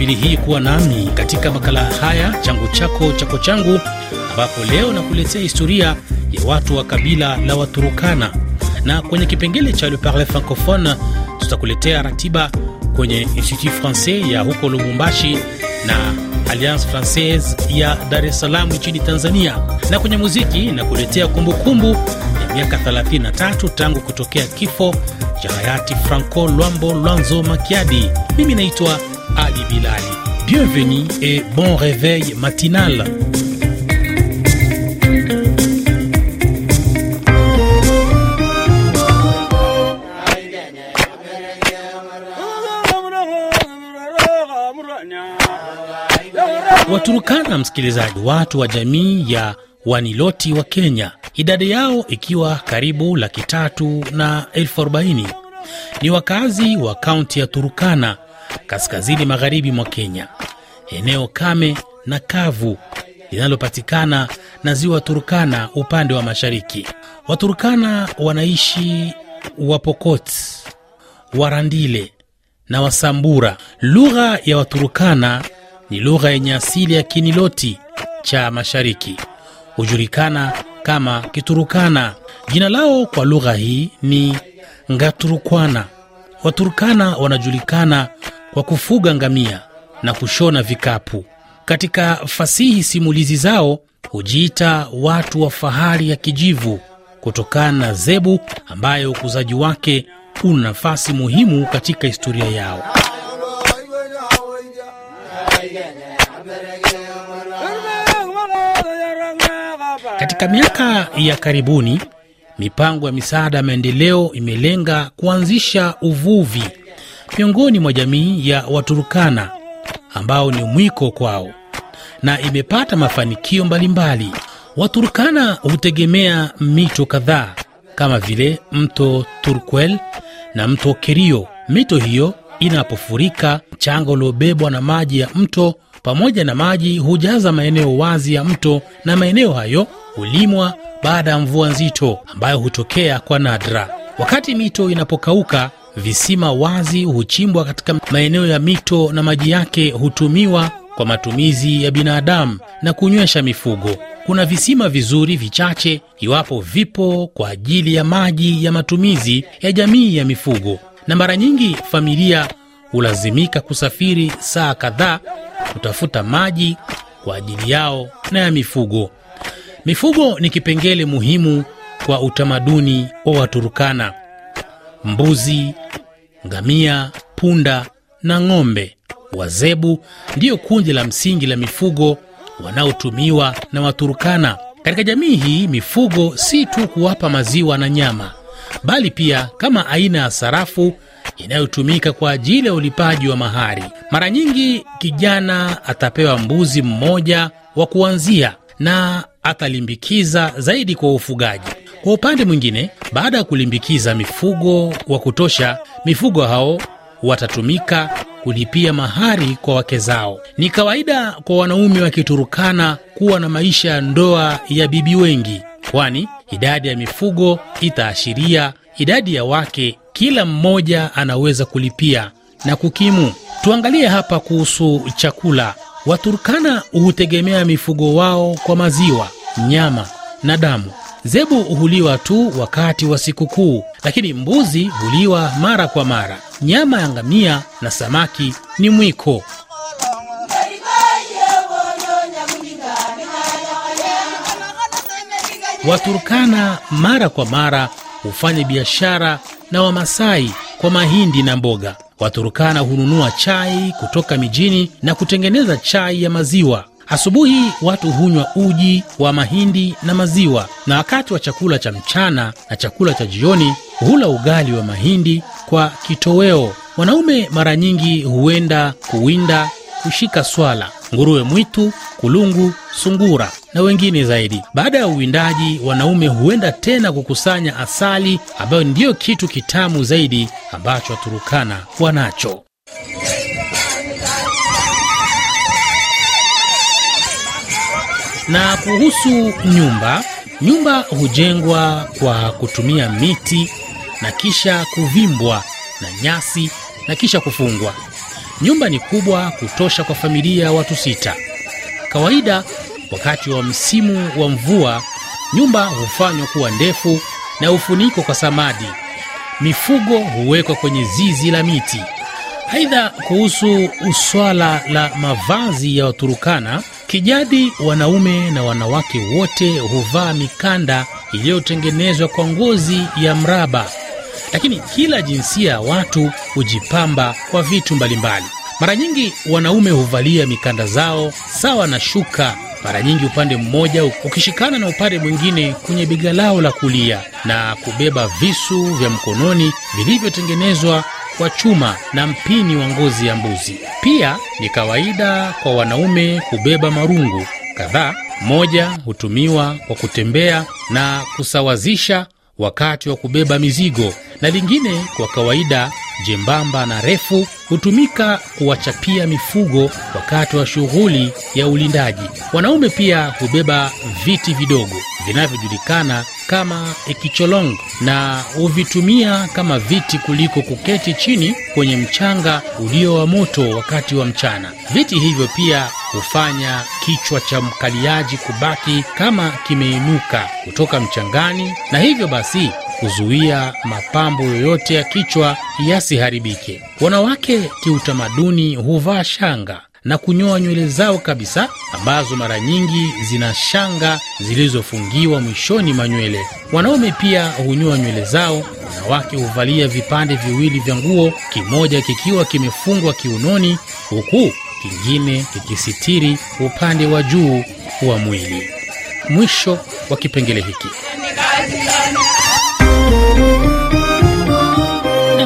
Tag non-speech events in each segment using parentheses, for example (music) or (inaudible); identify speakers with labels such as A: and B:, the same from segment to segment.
A: Jumapili hii kuwa nami katika makala haya changu chako chako changu, ambapo leo nakuletea historia ya watu wa kabila la Waturukana, na kwenye kipengele cha Le Parle Francophone tutakuletea ratiba kwenye Institut Francais ya huko Lubumbashi na Alliance Francaise ya Dar es Salaam nchini Tanzania, na kwenye muziki na kuletea kumbukumbu ya miaka 33 tangu kutokea kifo cha hayati Franco Luambo Lwanzo Makiadi. Mimi naitwa Ali Bilali. Bienvenue et bon réveil matinal. Waturukana, msikilizaji, watu wa jamii ya Waniloti wa Kenya, idadi yao ikiwa karibu laki tatu na elfu arobaini ni wakazi wa kaunti ya Turukana, kaskazini magharibi mwa Kenya, eneo kame na kavu linalopatikana na ziwa Turkana upande wa mashariki. Waturukana wanaishi Wapokot, Warandile na Wasambura. Lugha ya Waturukana ni lugha yenye asili ya Kiniloti cha mashariki, hujulikana kama Kiturukana. Jina lao kwa lugha hii ni Ngaturukwana. Waturukana wanajulikana kwa kufuga ngamia na kushona vikapu. Katika fasihi simulizi zao hujiita watu wa fahari ya kijivu kutokana na zebu ambayo ukuzaji wake una nafasi muhimu katika historia yao. Katika miaka ya karibuni, mipango ya misaada ya maendeleo imelenga kuanzisha uvuvi miongoni mwa jamii ya Waturukana ambao ni mwiko kwao na imepata mafanikio mbalimbali. Waturkana hutegemea mito kadhaa kama vile mto Turkwel na mto Kerio. Mito hiyo inapofurika, mchanga uliobebwa na maji ya mto pamoja na maji hujaza maeneo wazi ya mto, na maeneo hayo hulimwa baada ya mvua nzito ambayo hutokea kwa nadra. Wakati mito inapokauka, visima wazi huchimbwa katika maeneo ya mito na maji yake hutumiwa kwa matumizi ya binadamu na kunywesha mifugo. Kuna visima vizuri vichache, iwapo vipo, kwa ajili ya maji ya matumizi ya jamii ya mifugo, na mara nyingi familia hulazimika kusafiri saa kadhaa kutafuta maji kwa ajili yao na ya mifugo. Mifugo ni kipengele muhimu kwa utamaduni wa Waturukana. Mbuzi, ngamia, punda na ng'ombe Wazebu ndiyo kundi la msingi la mifugo wanaotumiwa na Waturukana. Katika jamii hii, mifugo si tu kuwapa maziwa na nyama, bali pia kama aina ya sarafu inayotumika kwa ajili ya ulipaji wa mahari. Mara nyingi kijana atapewa mbuzi mmoja wa kuanzia na atalimbikiza zaidi kwa ufugaji. Kwa upande mwingine, baada ya kulimbikiza mifugo wa kutosha, mifugo hao watatumika kulipia mahari kwa wake zao. Ni kawaida kwa wanaume wa Kiturukana kuwa na maisha ya ndoa ya bibi wengi, kwani idadi ya mifugo itaashiria idadi ya wake kila mmoja anaweza kulipia na kukimu. Tuangalie hapa kuhusu chakula. Waturkana hutegemea mifugo wao kwa maziwa, nyama na damu. Zebu huliwa tu wakati wa sikukuu, lakini mbuzi huliwa mara kwa mara. Nyama ya ngamia na samaki ni mwiko. Waturkana mara kwa mara hufanya biashara na Wamasai kwa mahindi na mboga. Waturkana hununua chai kutoka mijini na kutengeneza chai ya maziwa. Asubuhi watu hunywa uji wa mahindi na maziwa, na wakati wa chakula cha mchana na chakula cha jioni hula ugali wa mahindi kwa kitoweo. Wanaume mara nyingi huenda kuwinda, kushika swala, nguruwe mwitu, kulungu, sungura na wengine zaidi. Baada ya uwindaji, wanaume huenda tena kukusanya asali, ambayo ndiyo kitu kitamu zaidi ambacho Waturukana wanacho. Na kuhusu nyumba, nyumba hujengwa kwa kutumia miti na kisha kuvimbwa na nyasi na kisha kufungwa. Nyumba ni kubwa kutosha kwa familia ya watu sita. Kawaida wakati wa msimu wa mvua, nyumba hufanywa kuwa ndefu na hufunikwa kwa samadi. Mifugo huwekwa kwenye zizi la miti. Aidha, kuhusu swala la mavazi ya Waturukana, kijadi wanaume na wanawake wote huvaa mikanda iliyotengenezwa kwa ngozi ya mraba, lakini kila jinsia ya watu hujipamba kwa vitu mbalimbali. Mara nyingi wanaume huvalia mikanda zao sawa na shuka, mara nyingi upande mmoja ukishikana na upande mwingine kwenye bega lao la kulia, na kubeba visu vya mkononi vilivyotengenezwa kwa chuma na mpini wa ngozi ya mbuzi. Pia ni kawaida kwa wanaume kubeba marungu kadhaa. Moja hutumiwa kwa kutembea na kusawazisha wakati wa kubeba mizigo, na lingine kwa kawaida jembamba na refu hutumika kuwachapia mifugo wakati wa shughuli ya ulindaji. Wanaume pia hubeba viti vidogo vinavyojulikana kama ekicholong na huvitumia kama viti kuliko kuketi chini kwenye mchanga ulio wa moto wakati wa mchana. Viti hivyo pia hufanya kichwa cha mkaliaji kubaki kama kimeinuka kutoka mchangani, na hivyo basi kuzuia mapambo yoyote ya kichwa yasiharibike. Wanawake kiutamaduni huvaa shanga na kunyoa nywele zao kabisa, ambazo mara nyingi zina shanga zilizofungiwa mwishoni mwa nywele. Wanaume pia hunyoa nywele zao. Wanawake huvalia vipande viwili vya nguo, kimoja kikiwa kimefungwa kiunoni, huku kingine kikisitiri upande wa juu wa mwili. Mwisho wa kipengele hiki.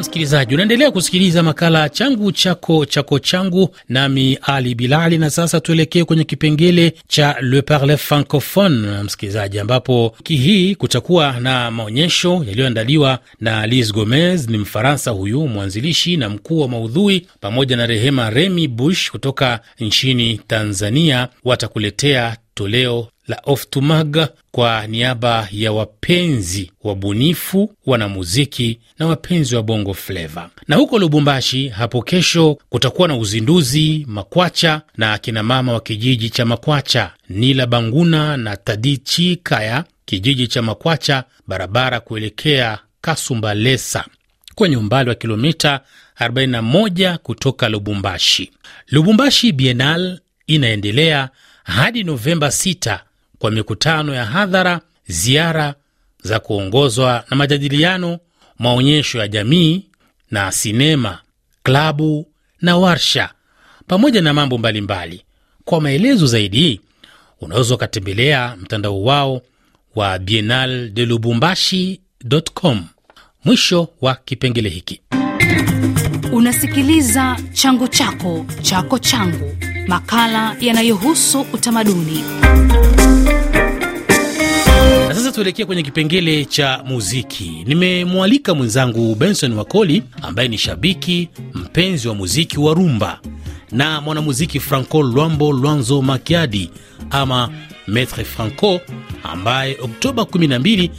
A: Msikilizaji, unaendelea kusikiliza makala changu chako chako changu, nami Ali Bilali. Na sasa tuelekee kwenye kipengele cha Le Parle Francophone, msikilizaji, ambapo wiki hii kutakuwa na maonyesho yaliyoandaliwa na Lise Gomez. Ni Mfaransa huyu mwanzilishi na mkuu wa maudhui, pamoja na Rehema Remi Bush kutoka nchini Tanzania, watakuletea toleo la Oftumag kwa niaba ya wapenzi wabunifu, wanamuziki na wapenzi wa bongo fleva. Na huko Lubumbashi hapo kesho kutakuwa na uzinduzi makwacha na akinamama wa kijiji cha Makwacha, Nila Banguna na Tadichi Kaya, kijiji cha Makwacha, barabara kuelekea Kasumbalesa kwenye umbali wa kilomita 41 kutoka Lubumbashi. Lubumbashi Bienal inaendelea hadi Novemba 6 kwa mikutano ya hadhara, ziara za kuongozwa na majadiliano, maonyesho ya jamii na sinema, klabu na warsha, pamoja na mambo mbalimbali mbali. Kwa maelezo zaidi unaweza ukatembelea mtandao wao wa Biennale de Lubumbashi.com. Mwisho wa kipengele hiki.
B: Unasikiliza changu chako chako changu, makala yanayohusu utamaduni.
A: Sasa tuelekee kwenye kipengele cha muziki. Nimemwalika mwenzangu Benson Wakoli ambaye ni shabiki mpenzi wa muziki wa rumba na mwanamuziki Franco Lwambo Lwanzo Makiadi ama Maitre Franco ambaye Oktoba 12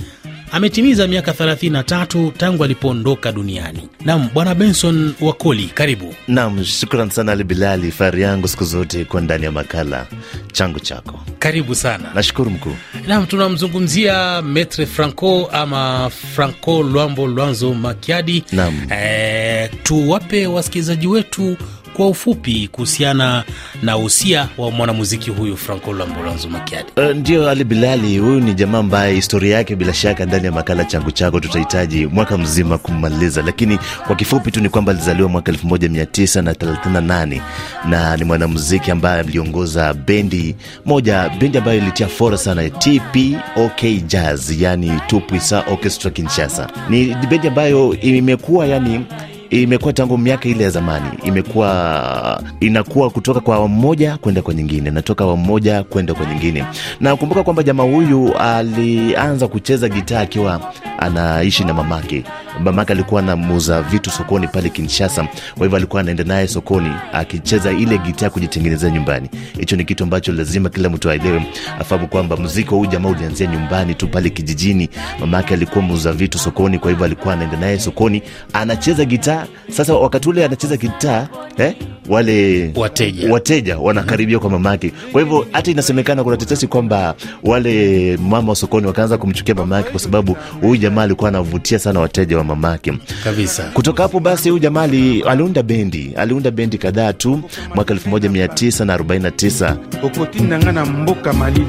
A: ametimiza miaka 33 tangu alipoondoka duniani. Nam, Bwana Benson Wakoli, karibu.
C: Nam, shukran sana Ali Bilali, fahari yangu siku zote kuwa ndani ya makala changu chako.
A: Karibu sana.
C: Nashukuru mkuu.
A: Nam, tunamzungumzia Metre Franco ama Franco Lwambo Lwanzo Makiadi.
C: Nam.
A: E, tuwape wasikilizaji wetu kwa ufupi kuhusiana na usia wa mwanamuziki huyu Franco Lambolanzo Makiadi.
C: Uh, ndio Ali Bilali, huyu ni jamaa ambaye historia yake bila shaka ndani ya makala changu chako tutahitaji mwaka mzima kummaliza, lakini kwa kifupi tu ni kwamba alizaliwa mwaka 1938 na ni mwanamuziki ambaye aliongoza bendi moja, bendi ambayo ilitia fora sana TPOK Jazz, yani Tupwisa Orchestra Kinshasa. Ni bendi ambayo imekuwa yani imekuwa tangu miaka ile ya zamani, imekuwa inakuwa kutoka kwa awamu kwenda kwa nyingine, natoka awamu moja kwenda kwa nyingine. Nakumbuka kwamba jamaa huyu alianza kucheza gitaa akiwa anaishi na mamake. Mamake alikuwa anamuuza vitu sokoni pale kinshasa. Kwa hivyo alikuwa anaenda naye sokoni akicheza ile gitaa kujitengenezea nyumbani. Hicho ni kitu ambacho lazima kila mtu aelewe. Afahamu kwamba muziki wa huyu jamaa ulianzia nyumbani tu pale kijijini. Mamake alikuwa muuza vitu sokoni kwa hivyo alikuwa anaenda naye sokoni anacheza gitaa sasa wakati ule anacheza gitaa eh, wale
A: Wateja.
C: wateja wanakaribia kwa mamake. Kwa hivyo hata inasemekana kuna tetesi kwamba wale mama wa sokoni wakaanza kumchukia mamake kwa sababu huyu jamaa alikuwa anavutia sana wateja wa mamake.
A: Kabisa.
C: Kutoka hapo basi huyu jamaa aliunda bendi. Aliunda bendi kadhaa tu mwaka 1949
D: okoti nga na mboka malili.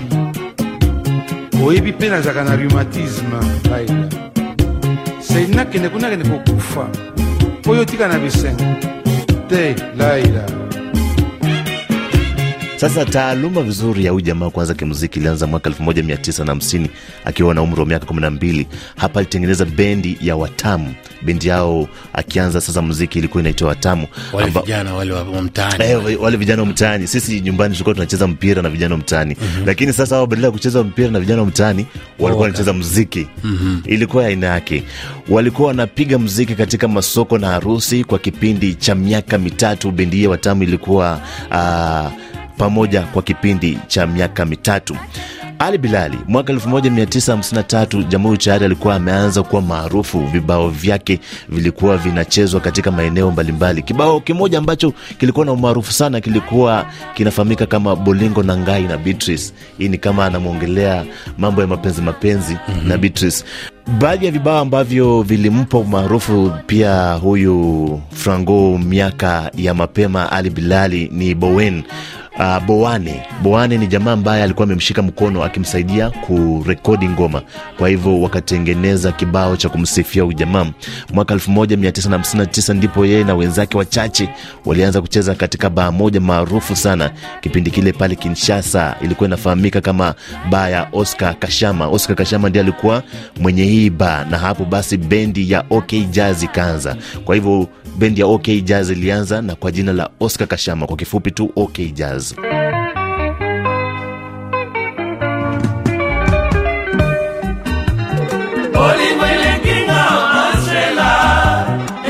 D: Oyebi mpe nazalaka na rhumatisme laila sei nakende kuna nakende kokufa mpo yo tika na bisengo. Te laila
C: Sasa taaluma vizuri ya huyu jamaa kwanza kimuziki ilianza mwaka 1950 akiwa na umri wa miaka 12. Hapa alitengeneza bendi ya Watamu. Bendi yao akianza sasa muziki ilikuwa inaitwa Watamu
A: wale
C: amba-
A: vijana wale wa mtaani
C: Eh, wale vijana wa mtaani. Sisi nyumbani tulikuwa tunacheza mpira na vijana wa mtaani, lakini sasa wao badala ya kucheza mpira na vijana wa mtaani walikuwa wanacheza muziki. Ilikuwa aina yake. Walikuwa wanapiga muziki katika masoko na harusi kwa kipindi cha miaka mitatu. Bendi ya Watamu ilikuwa ah, pamoja kwa kipindi cha miaka mitatu. Ali Bilali mwaka 1953 Jamhuri tayari alikuwa ameanza kuwa maarufu. Vibao vyake vilikuwa vinachezwa katika maeneo mbalimbali. Kibao kimoja ambacho kilikuwa na umaarufu sana kilikuwa kinafahamika kama Bolingo na Ngai na Beatrice. Hii ni kama anamwongelea mambo ya mapenzi mapenzi na Beatrice. Baadhi ya vibao ambavyo vilimpa umaarufu pia huyu Franco miaka ya mapema Ali Bilali ni Bowen Uh, Bowane Bowane ni jamaa ambaye alikuwa amemshika mkono akimsaidia kurekodi ngoma. Kwa hivyo wakatengeneza kibao cha kumsifia huyu jamaa. Mwaka 1959 ndipo yeye na wenzake wachache walianza kucheza katika baa moja maarufu sana kipindi kile pale Kinshasa, ilikuwa inafahamika kama baa ya Oscar Kashama. Oscar Kashama ndiye alikuwa mwenye hii baa, na hapo basi bendi ya OK Jazz ikaanza. Kwa hivyo bendi ya OK Jazz ilianza na kwa jina la Oscar Kashama, kwa kifupi tu OK Jazz.
E: Angela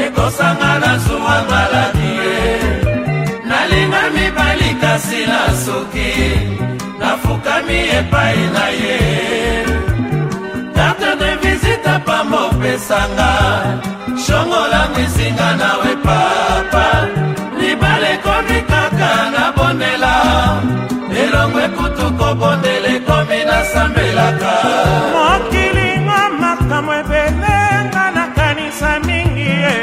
E: ekosanga na zuwa maladi ye. Nalinga mibali kasi na soki nafukami epai na ye. Karte de visite pamba opesanga shongolango esinga nawe papa elongo ekutu kobondela ekomi nasambelaka
F: mokilingo makambo ebele nga nakanisa mingi ye.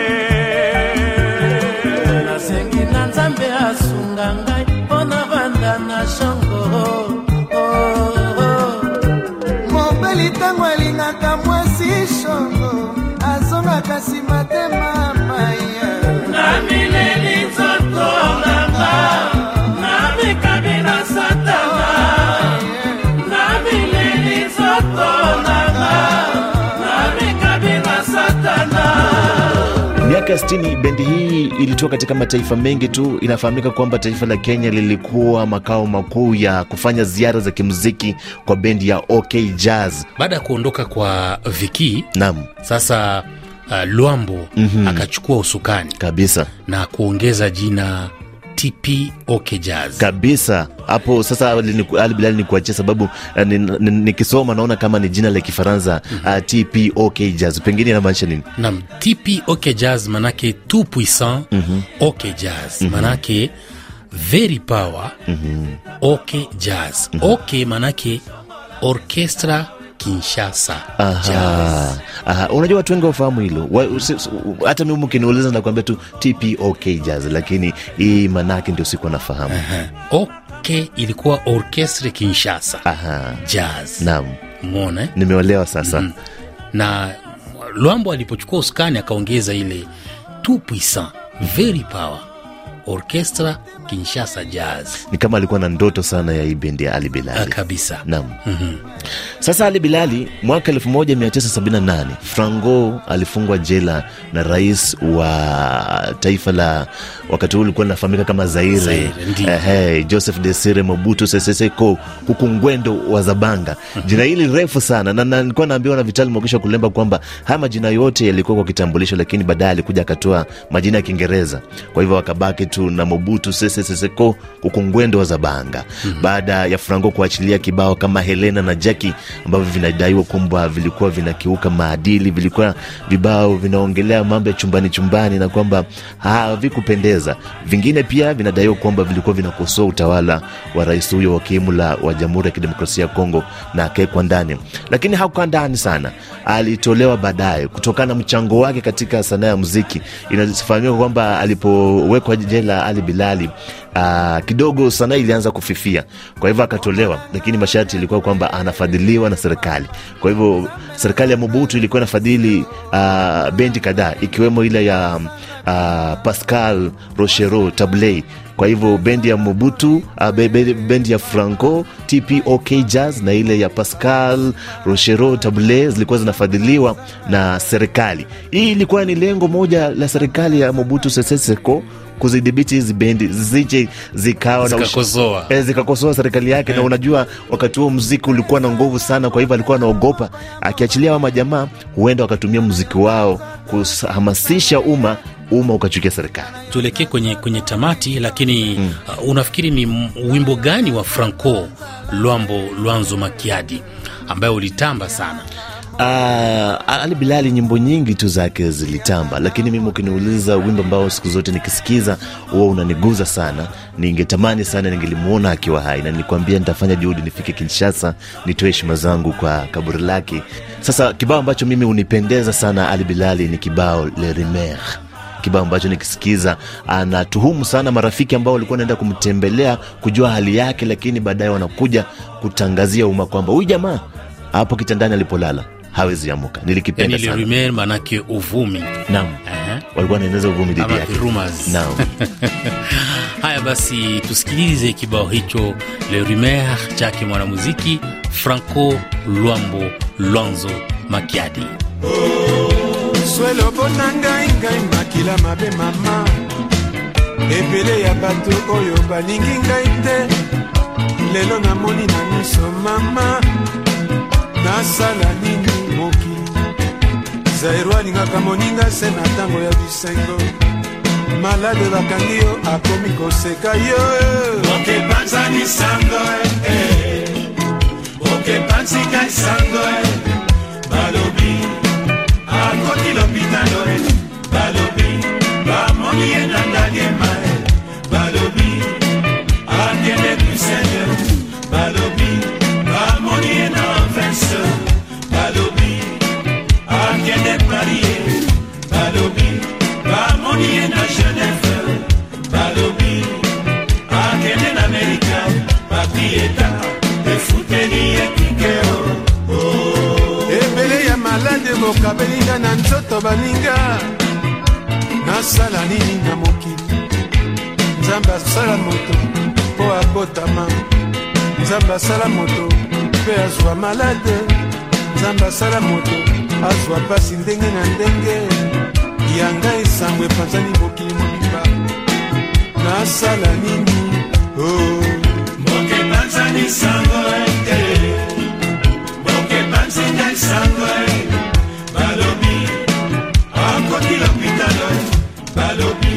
E: Nasengi na nzambe asunga ngai mpo na banda na shango.
G: Mobeli ntango alingaka mwasi shongo azongaka nsima te
C: Miaka 60 bendi hii ilitoka katika mataifa mengi tu. Inafahamika kwamba taifa la Kenya lilikuwa makao makuu ya kufanya ziara za kimuziki kwa bendi ya OK Jazz.
A: baada ya kuondoka kwa viki
C: Naam,
A: sasa uh, lwambo mm-hmm. akachukua usukani
C: kabisa
A: na kuongeza jina tp ok jazz.
C: Kabisa. Hapo sasa Ali ni- Bilali ni kuachia sababu eh, ni- ni- nikisoma naona kama ni jina la Kifaransa uh, TP OK Jazz, pengine inamaanisha nini?
A: Naam, tp ok jazz manake tout puissant mm-hmm. ok jazz. Mm-hmm. manake very power ok jazz. Ok manake orchestra kinshasa.
C: Aha, aha. Unajua watu wengi wafahamu hilo. Hata mimi ukiniuliza nakwambia tu TPOK Jazz, lakini hii manake ndio sikuwa nafahamu.
A: ok ilikuwa orchestre kinshasa.
C: Aha,
A: jazz.
C: Naam,
A: mona eh?
C: nimeolewa sasa.
A: na lwambo alipochukua usukani akaongeza ile tout puissant. Very power Orchestra Kinshasa Jazz.
C: ni kama alikuwa na ndoto sana ya hii bendi ya Ali
A: Ah,
C: Bilali.
A: kabisa.
C: Naam. Sasa Ali Bilali mwaka 1978 Franco alifungwa jela na rais wa taifa la wakati huu ulikuwa linafahamika kama Zaire,
A: Zaire, eh,
C: hey, Joseph Desire Mobutu Sese Seko huku Ngwendo wa Zabanga. Jina hili refu sana na na nilikuwa naambiwa na Vitali Mokisha Kulemba kwamba haya majina yote yalikuwa kwa kitambulisho, lakini baadaye alikuja akatoa majina ya Kiingereza, kwa hivyo wakabaki tu na Mobutu Sese Seseko huku wa Zabanga baada ya Franco kuachilia kibao kama Helena na Jackie ambavyo vinadaiwa kwamba vilikuwa vinakiuka maadili, vilikuwa vibao vinaongelea mambo ya chumbani chumbani na kwamba havikupendeza. Vingine pia vinadaiwa kwamba vilikuwa vinakosoa utawala wa rais huyo wa kiimla wa Jamhuri ya Kidemokrasia ya Kongo na akawekwa ndani, lakini hakukaa ndani sana, alitolewa baadaye kutokana na mchango wake katika sanaa ya muziki. Inafahamika kwamba alipowekwa jela Ali Bilali Uh, kidogo sanaa ilianza kufifia, kwa hivyo akatolewa, lakini masharti ilikuwa kwamba anafadhiliwa na serikali. Kwa hivyo serikali ya Mobutu ilikuwa inafadhili uh, bendi kadhaa ikiwemo ile ya uh, Pascal Rochero Tabley. Kwa hivyo bendi ya Mobutu be, bendi ya Franco TPOK Jazz na ile ya Pascal Rochero Tabley zilikuwa zinafadhiliwa na serikali. Hii ilikuwa ni lengo moja la serikali ya Mobutu Sese Seko kuzidhibiti hizi bendi zisije zikawa na ush-
A: Zikakosoa.
C: eh, zikakosoa serikali yake na unajua wakati huo mziki ulikuwa na nguvu sana kwa hivyo alikuwa anaogopa akiachilia wa majamaa huenda wakatumia muziki wao kuhamasisha umma umma ukachukia serikali
A: Tuelekee kwenye, kwenye tamati, lakini uh, unafikiri ni wimbo gani wa Franco Luambo Lwanzo Makiadi ambayo ulitamba sana?
C: Uh, Ali Bilali nyimbo nyingi tu zake zilitamba, lakini mimi ukiniuliza wimbo ambao siku zote nikisikiza huwa unaniguza sana, ningetamani sana ningelimuona akiwa hai, na nilikwambia nitafanya juhudi nifike Kinshasa nitoe heshima zangu kwa kaburi lake. Sasa kibao ambacho mimi unipendeza sana Ali Bilali ni kibao Le Rimer. Kibao ambacho nikisikiza anatuhumu sana marafiki ambao walikuwa wanaenda kumtembelea kujua hali yake, lakini baadaye wanakuja kutangazia umma kwamba huyu jamaa hapo kitandani alipolala hawezi amuka. Nilikipenda
A: Yani
C: sana.
A: Rumeur manake uvumi.
C: Naam,
A: Aha.
C: walikuwa wanaeneza uvumi dhidi yake.
A: rumors.
C: Naam. (laughs)
A: Haya basi, tusikilize kibao hicho Le Rumeur chake mwanamuziki Franco Luambo Lonzo Makiadi.
D: swele opona ngai ngai makila mabe mama ebele ya bato oyo balingi ngai te lelo namoni na miso mama nasala nini mokili zairo alingaka moninga se na ntango ya bisengo. Malade bakangi yo akomi koseka yo. Okepanzani sango okepanzika sango balobi akende parie balobi bamoni ye na geneve balobi akende na amerika papieta efuteli ye kikeo ebele ya malade bokabelinga na nzoto baninga. Nasala nini na mokili nzambe asala moto mpo abotama. Nzambe asala moto mpe azwa malade. Nzambe asala moto azwa pasi ndenge na ndenge yanga esango epanzani mokili mobimba nasala nini? Oh. mokepanzani sango ete bokepanzinga sango balobi akoti lopitalo balobi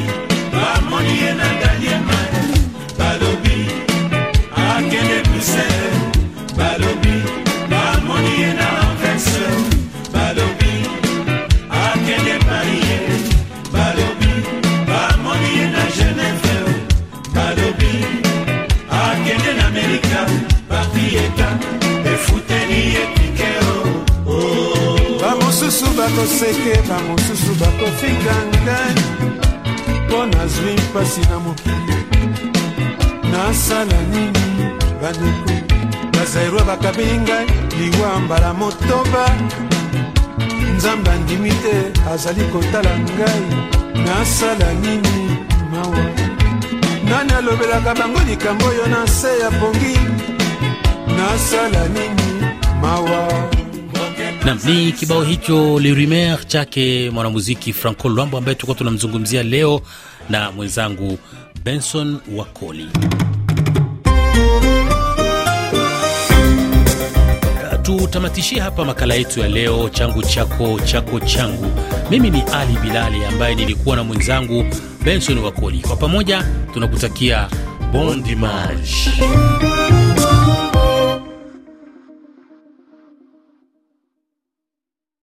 D: bakoseke bamosusu bakofinga ngai. Mpo nazwi mpasi na mokili nasala nini bandeko? Bazairwa bakabeli ngai liwa mbala motoba. Nzambe andimi te azali kotala ngai. Nasala nini mawa? Nani alobelaka bango likambo oyo na se ya pongi? Nasala nini mawa
A: Nam ni kibao hicho Lirimer chake mwanamuziki Franco Lwambo ambaye tulikuwa tunamzungumzia leo na mwenzangu Benson Wakoli. Tutamatishie hapa makala yetu ya leo, changu chako chako changu. Mimi ni Ali Bilali ambaye nilikuwa na mwenzangu Benson Wakoli. Kwa pamoja tunakutakia bon.